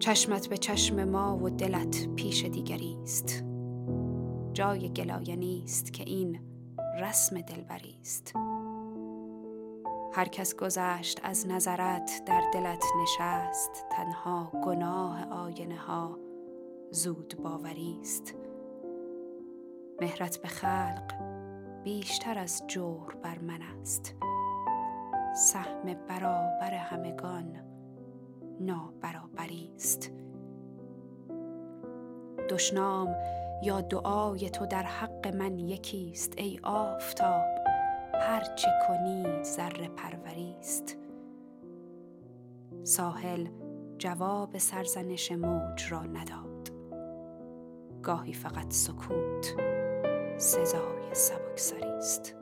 چشمت به چشم ما و دلت پیش دیگری است. جای گلایه نیست که این رسم دلبری است. هر کس گذشت از نظرت در دلت نشست تنها گناه آینه ها زود باوری است. مهرت به خلق بیشتر از جور بر من است. سهم برابر همگان نابرابری است دشنام یا دعای تو در حق من یکیست ای آفتاب هر چه کنی ذره پروری است ساحل جواب سرزنش موج را نداد. گاهی فقط سکوت سزای سبکسری است